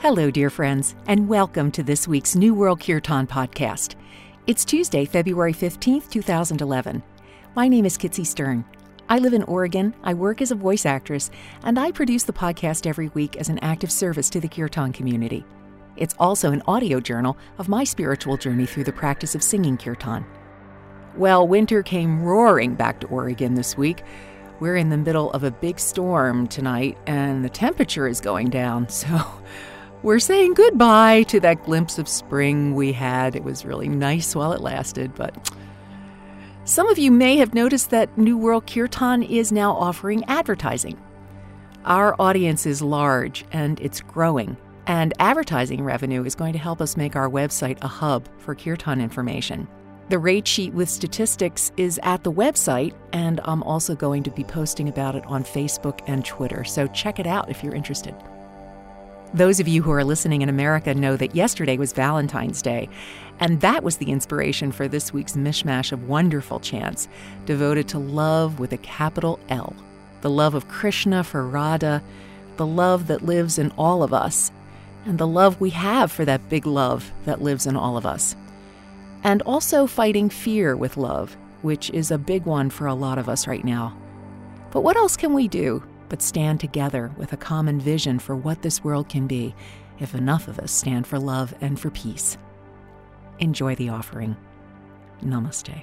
Hello, dear friends, and welcome to this week's New World Kirtan podcast. It's Tuesday, February 15th, 2011. My name is Kitsy Stern. I live in Oregon, I work as a voice actress, and I produce the podcast every week as an active service to the Kirtan community. It's also an audio journal of my spiritual journey through the practice of singing Kirtan. Well, winter came roaring back to Oregon this week. We're in the middle of a big storm tonight, and the temperature is going down, so we're saying goodbye to that glimpse of spring we had. It was really nice while it lasted, but some of you may have noticed that New World Kirtan is now offering advertising. Our audience is large and it's growing, and advertising revenue is going to help us make our website a hub for Kirtan information. The rate sheet with statistics is at the website, and I'm also going to be posting about it on Facebook and Twitter, so check it out if you're interested. Those of you who are listening in America know that yesterday was Valentine's Day, and that was the inspiration for this week's mishmash of wonderful chants devoted to love with a capital L. The love of Krishna for Radha, the love that lives in all of us, and the love we have for that big love that lives in all of us. And also fighting fear with love, which is a big one for a lot of us right now. But what else can we do but stand together with a common vision for what this world can be if enough of us stand for love and for peace. Enjoy the offering. Namaste.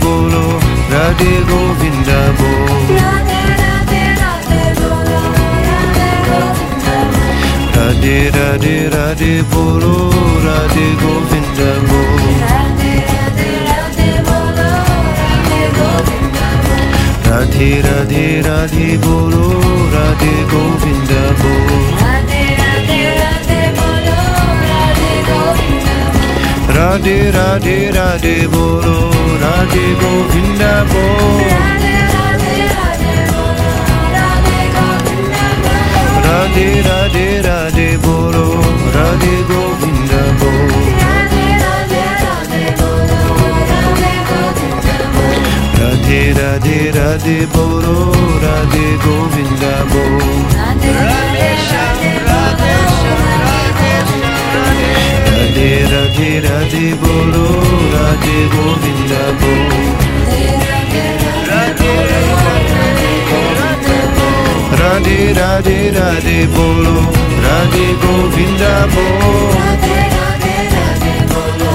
Radhe Bolo. Radhe Govinda Bol Radhe Radhe Radhe Bolo Radhe Govinda Radhe Radhe Radhe Bolo Radhe Govinda Bol Radhe Radhe Radhe বলো রাধে গোবিন্দ বল রাধে রাধে রাধে বলো রাধে গোবিন্দ বল রাধে রাধে রাধে বলো রাধে গোবিন্দ বল Radhe Radhe Radhe Radhe Govinda Radhe Radhe Radhe Bolo Radhe Govinda Bol Radhe Radhe Radhe Bolo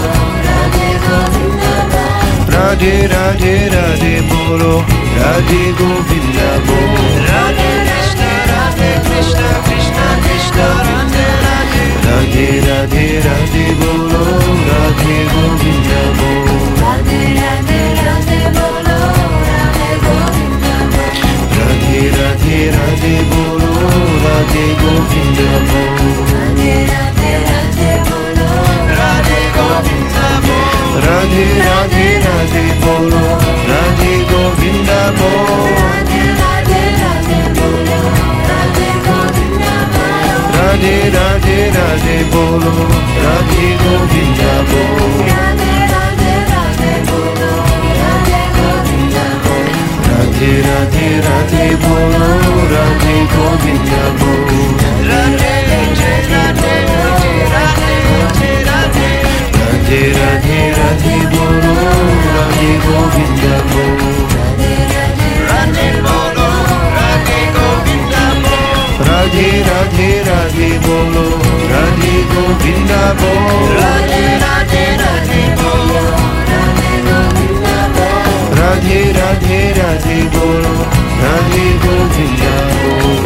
Radhe Radhe Radhe Bolo Radhe Govinda Bol Radhe Krishna Radhe Radhe Bolo Radhe Govinda Radhe Radhe Radhe বলো রাধে গোবিন্দ বলো রাধে রাধে রাধে বলো রাধে গোবিন্দ রাধে রাধে রাধে বলো রাধে গোবিন্দ বলো রাধে রাধে রাধে বলো রাধে গোবিন্দ বলো রাধে রাধে রাধে বলো রাধে গোবিন্দ বলো রাধে রাধে রাধে বলো রাধে গোবিন্দা বলো রাধে রাধে রাধে বলো রাধে গোবিন্দা বলো রাধে রাধে রাধে রাধে বলো রাধে গোবিন্দা বলো Radhe Radhe Radhe Bolo Radhe Govinda Bol Radhe Radhe Radhe Bolo Radhe Radhe Radhe Bolo Radhe Govinda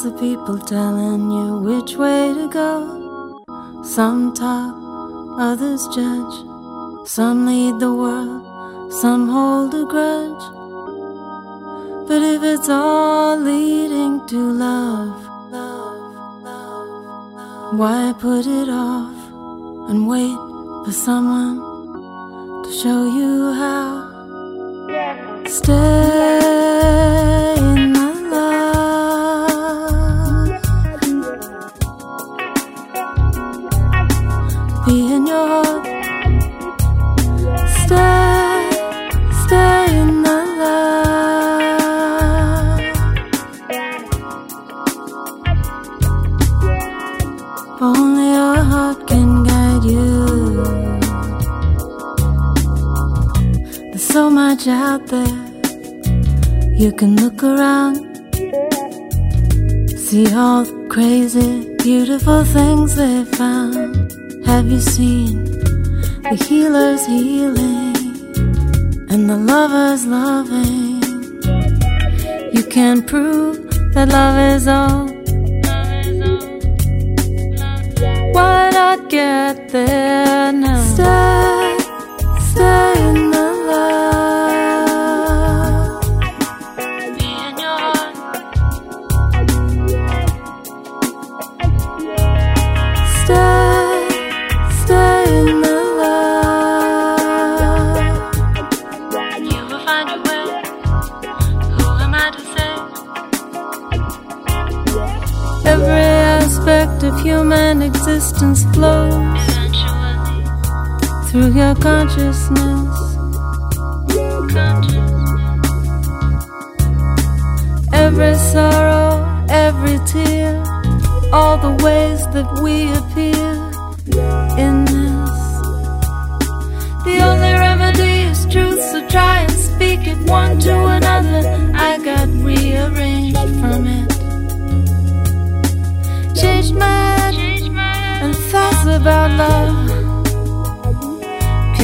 Lots of people telling you which way to go. Some talk, others judge. Some lead the world, some hold a grudge. But if it's all leading to love, love, love, love, why put it off and wait for someone to show you how? Stay all the crazy, beautiful things they found. Have you seen the healers healing and the lovers loving? You can prove that love is all. Why not get there now?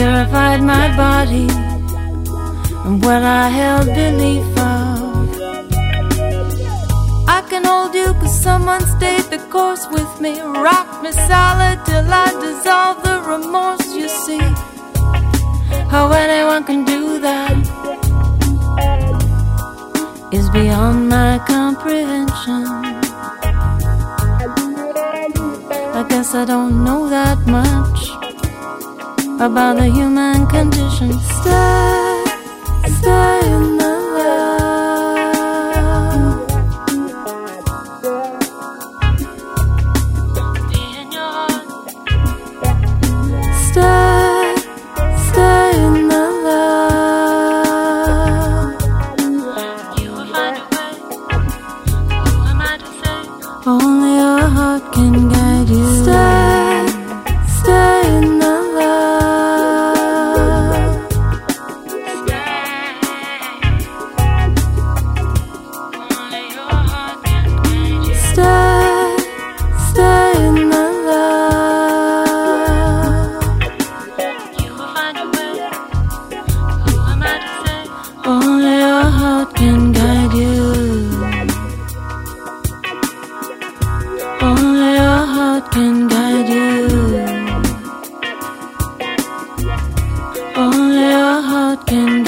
Purified my body and what I held belief of. I can hold you cause someone stayed the course with me. Rock me solid till I dissolve the remorse, you see. How anyone can do that is beyond my comprehension. I guess I don't know that much about the human condition. Stay, stay in the heart can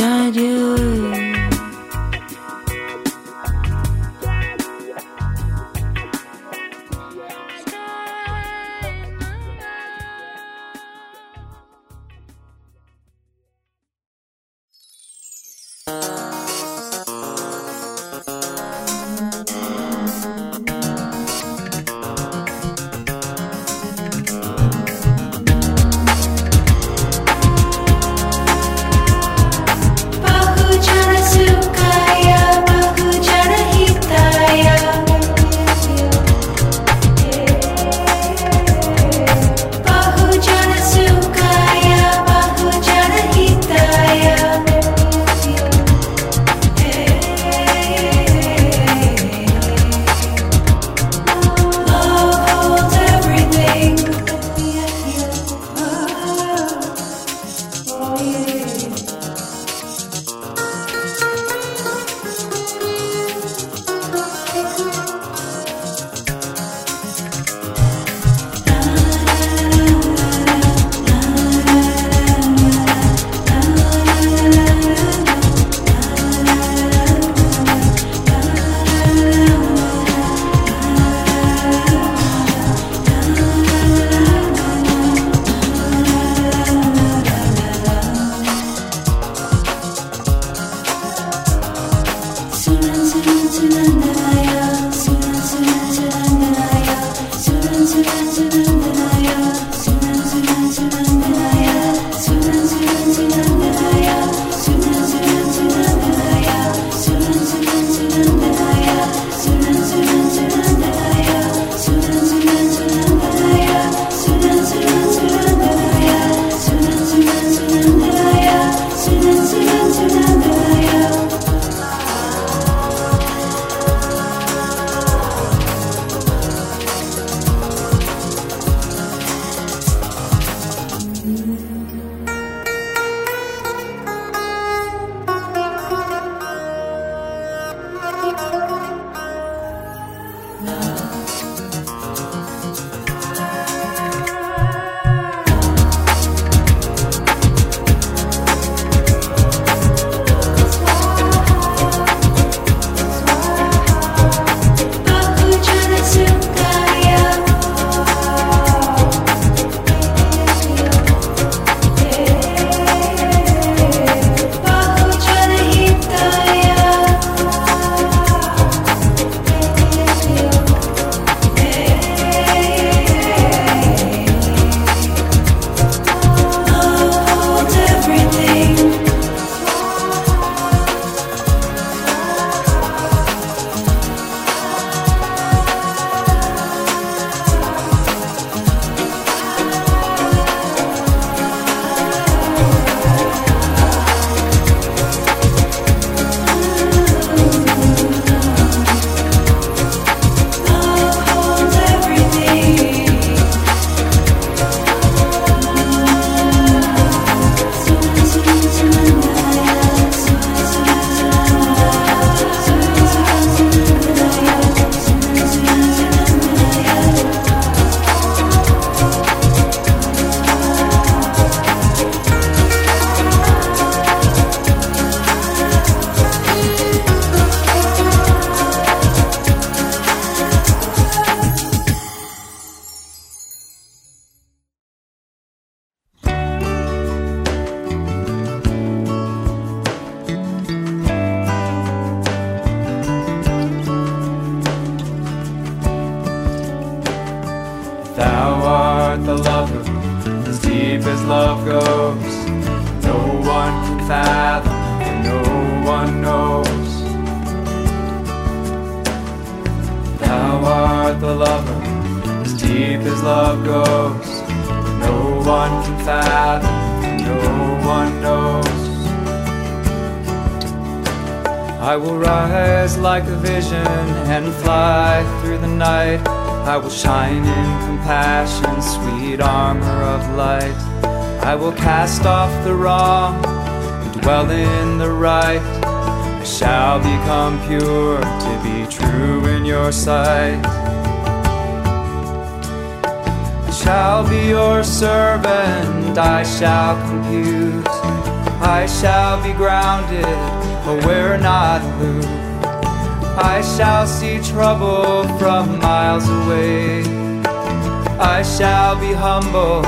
shall be humble,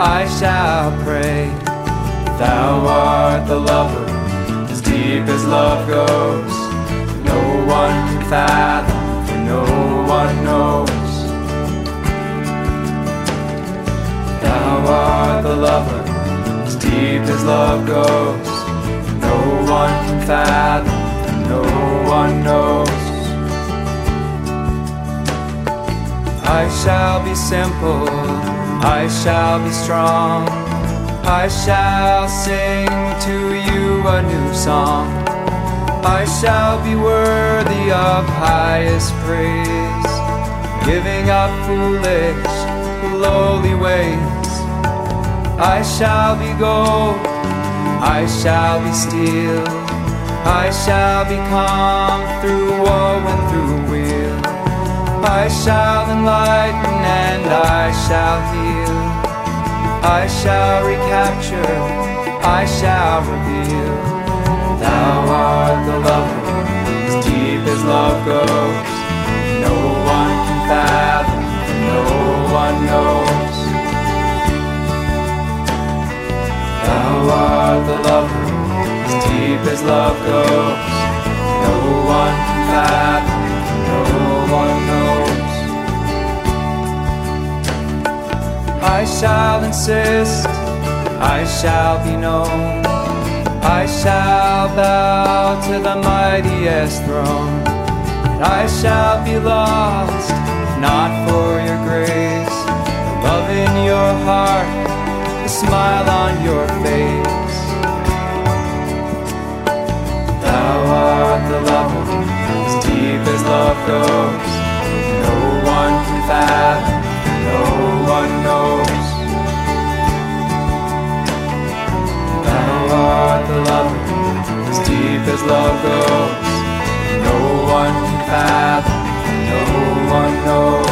I shall pray. Thou art the lover, as deep as love goes. No one can fathom, for no one knows. Thou art the lover, as deep as love goes. No one can fathom, and no one knows. I shall be simple, I shall be strong. I shall sing to you a new song. I shall be worthy of highest praise, giving up foolish, lowly ways. I shall be gold, I shall be steel, I shall become through woe and through. I shall enlighten and I shall heal. I shall recapture, I shall reveal. Thou art the lover, as deep as love goes. No one can fathom, no one knows. Thou art the lover, as deep as love goes. No one can fathom, one knows. I shall insist, I shall be known. I shall bow to the mightiest throne. And I shall be lost, not for your grace. The love in your heart, the smile on your face. Deep as love goes. No one can fathom, no one knows. Thou art the lover, as deep as love goes. No one can fathom, no one knows.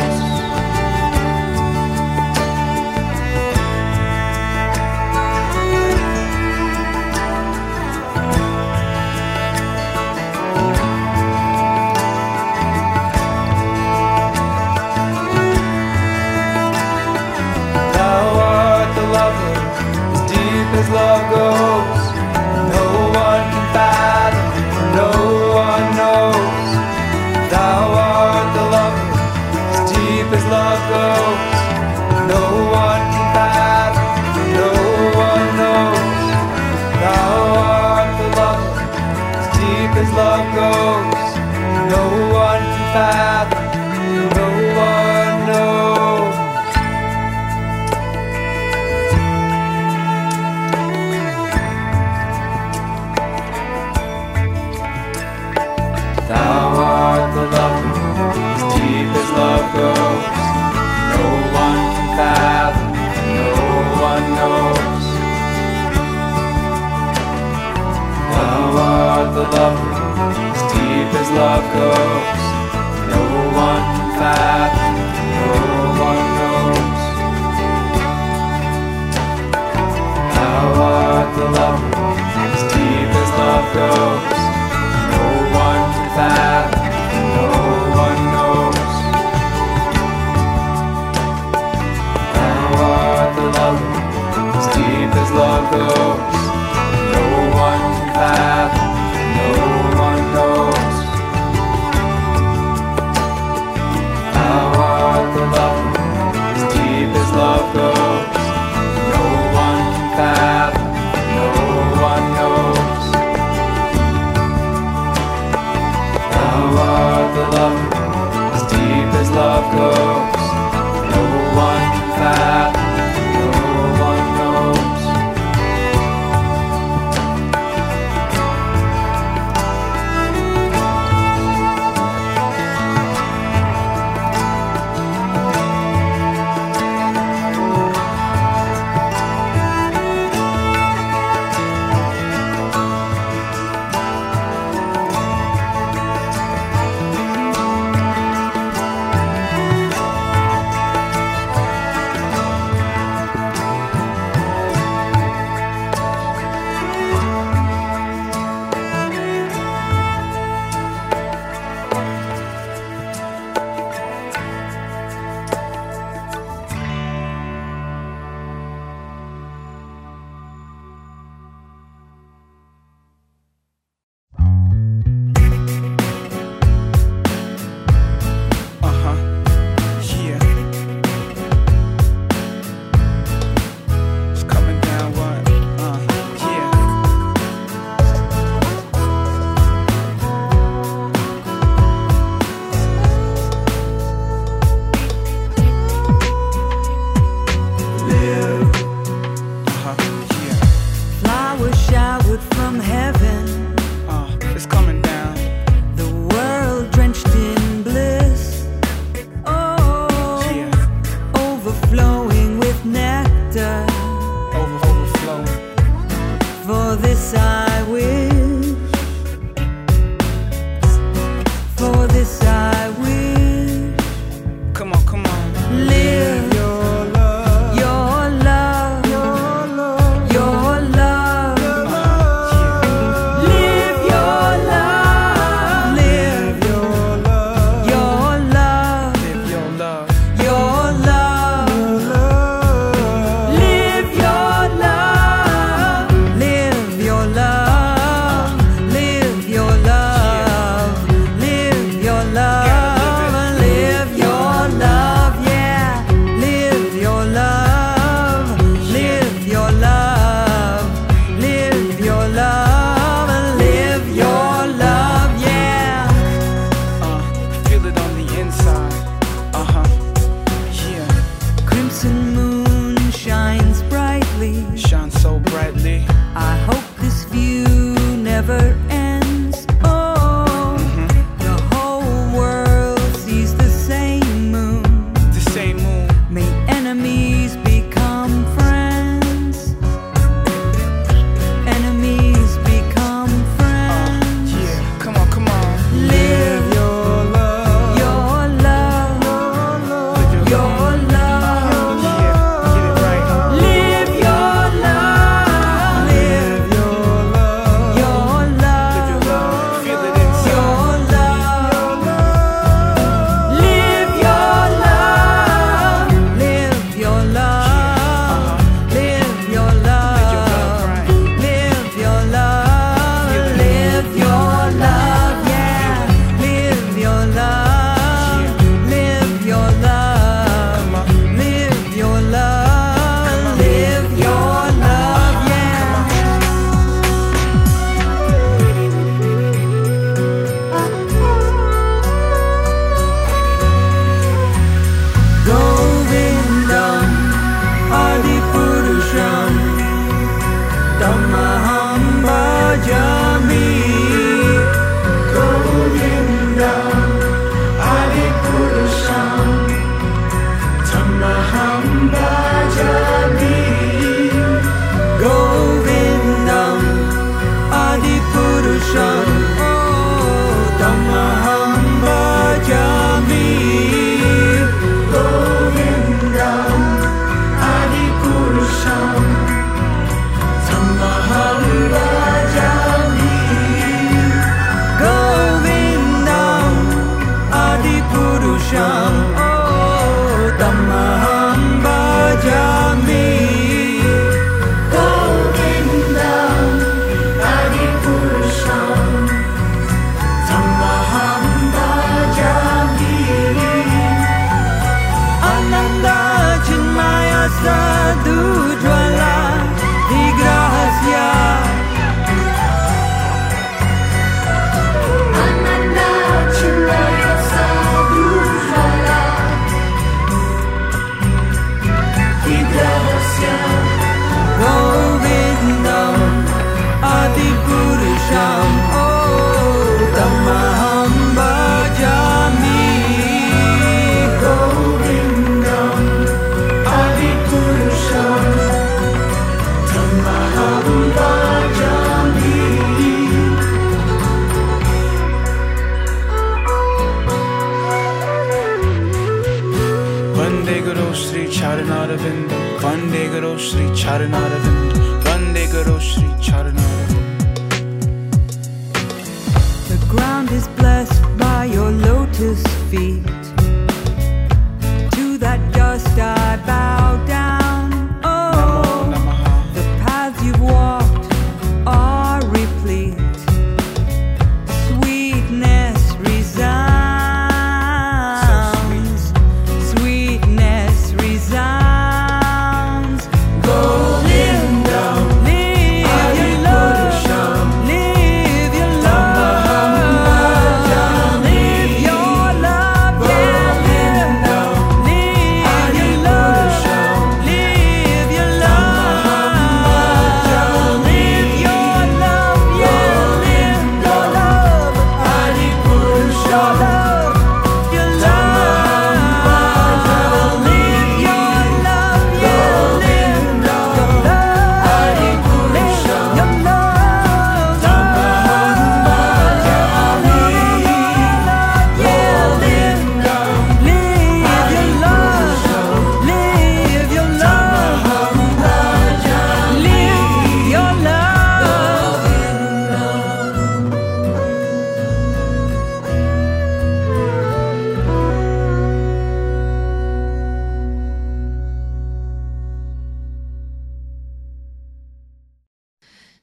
go.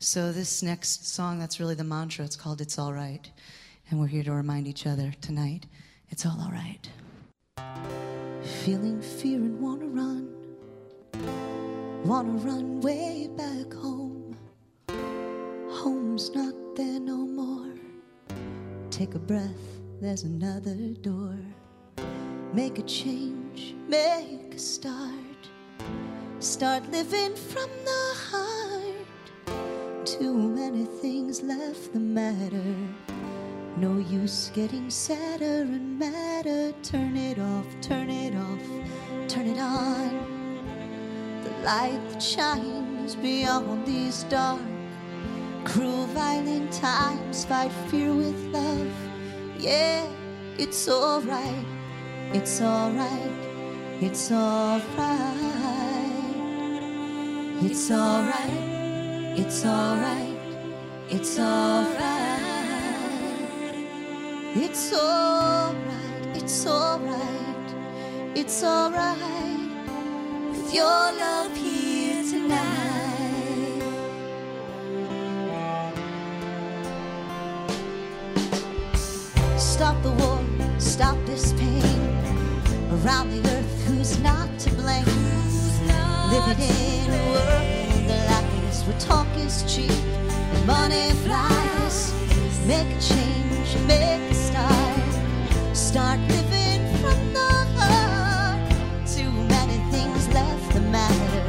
So, this next song, that's really the mantra. It's called It's All Right. And we're here to remind each other tonight it's all all right. Feeling fear and wanna run. Wanna run way back home. Home's not there no more. Take a breath, there's another door. Make a change, make a start. Start living from the heart. Too many things left the matter. No use getting sadder and madder. Turn it off, turn it off, turn it on. The light that shines beyond these dark, cruel, violent times. Fight fear with love. Yeah, it's alright, it's alright, it's alright. It's alright. It's alright, it's alright. It's alright, it's alright, it's alright. With your love here tonight. Stop the war, stop this pain. Around the earth, who's not to blame? Living in a world where talk is cheap and money flies. Make a change, make a start. Start living from the heart. Too many things left the matter.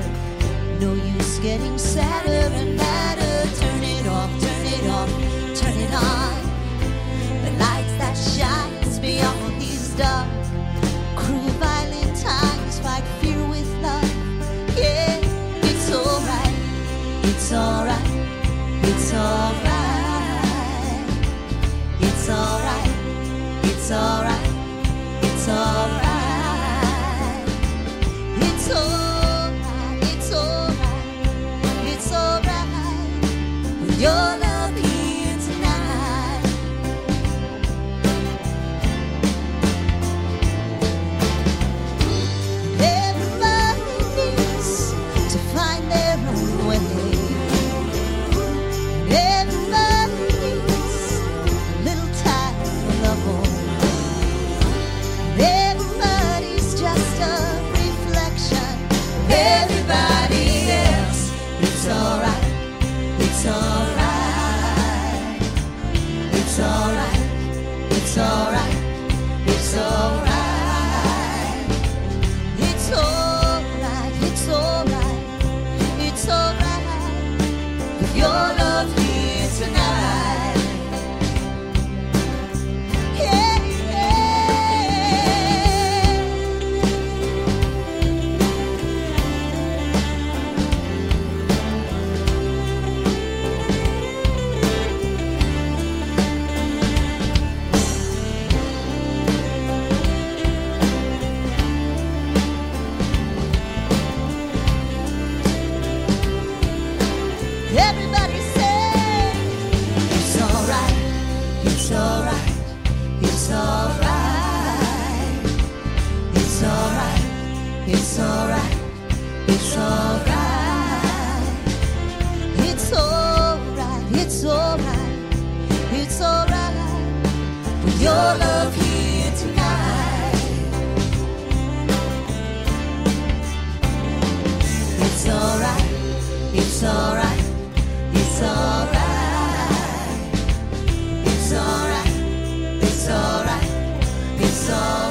No use getting sadder and madder. Turn it off, turn it off, turn it on. The lights that shines beyond these dark, It's alright, it's alright. It's alright, it's alright, it's alright. It's alright, it's alright, it's alright. You're it's alright, it's alright, it's alright, it's alright, it's alright, it's alright, it's alright, it's alright. With your love here tonight, It's alright. it's alright, it's alright. alright, it's alright.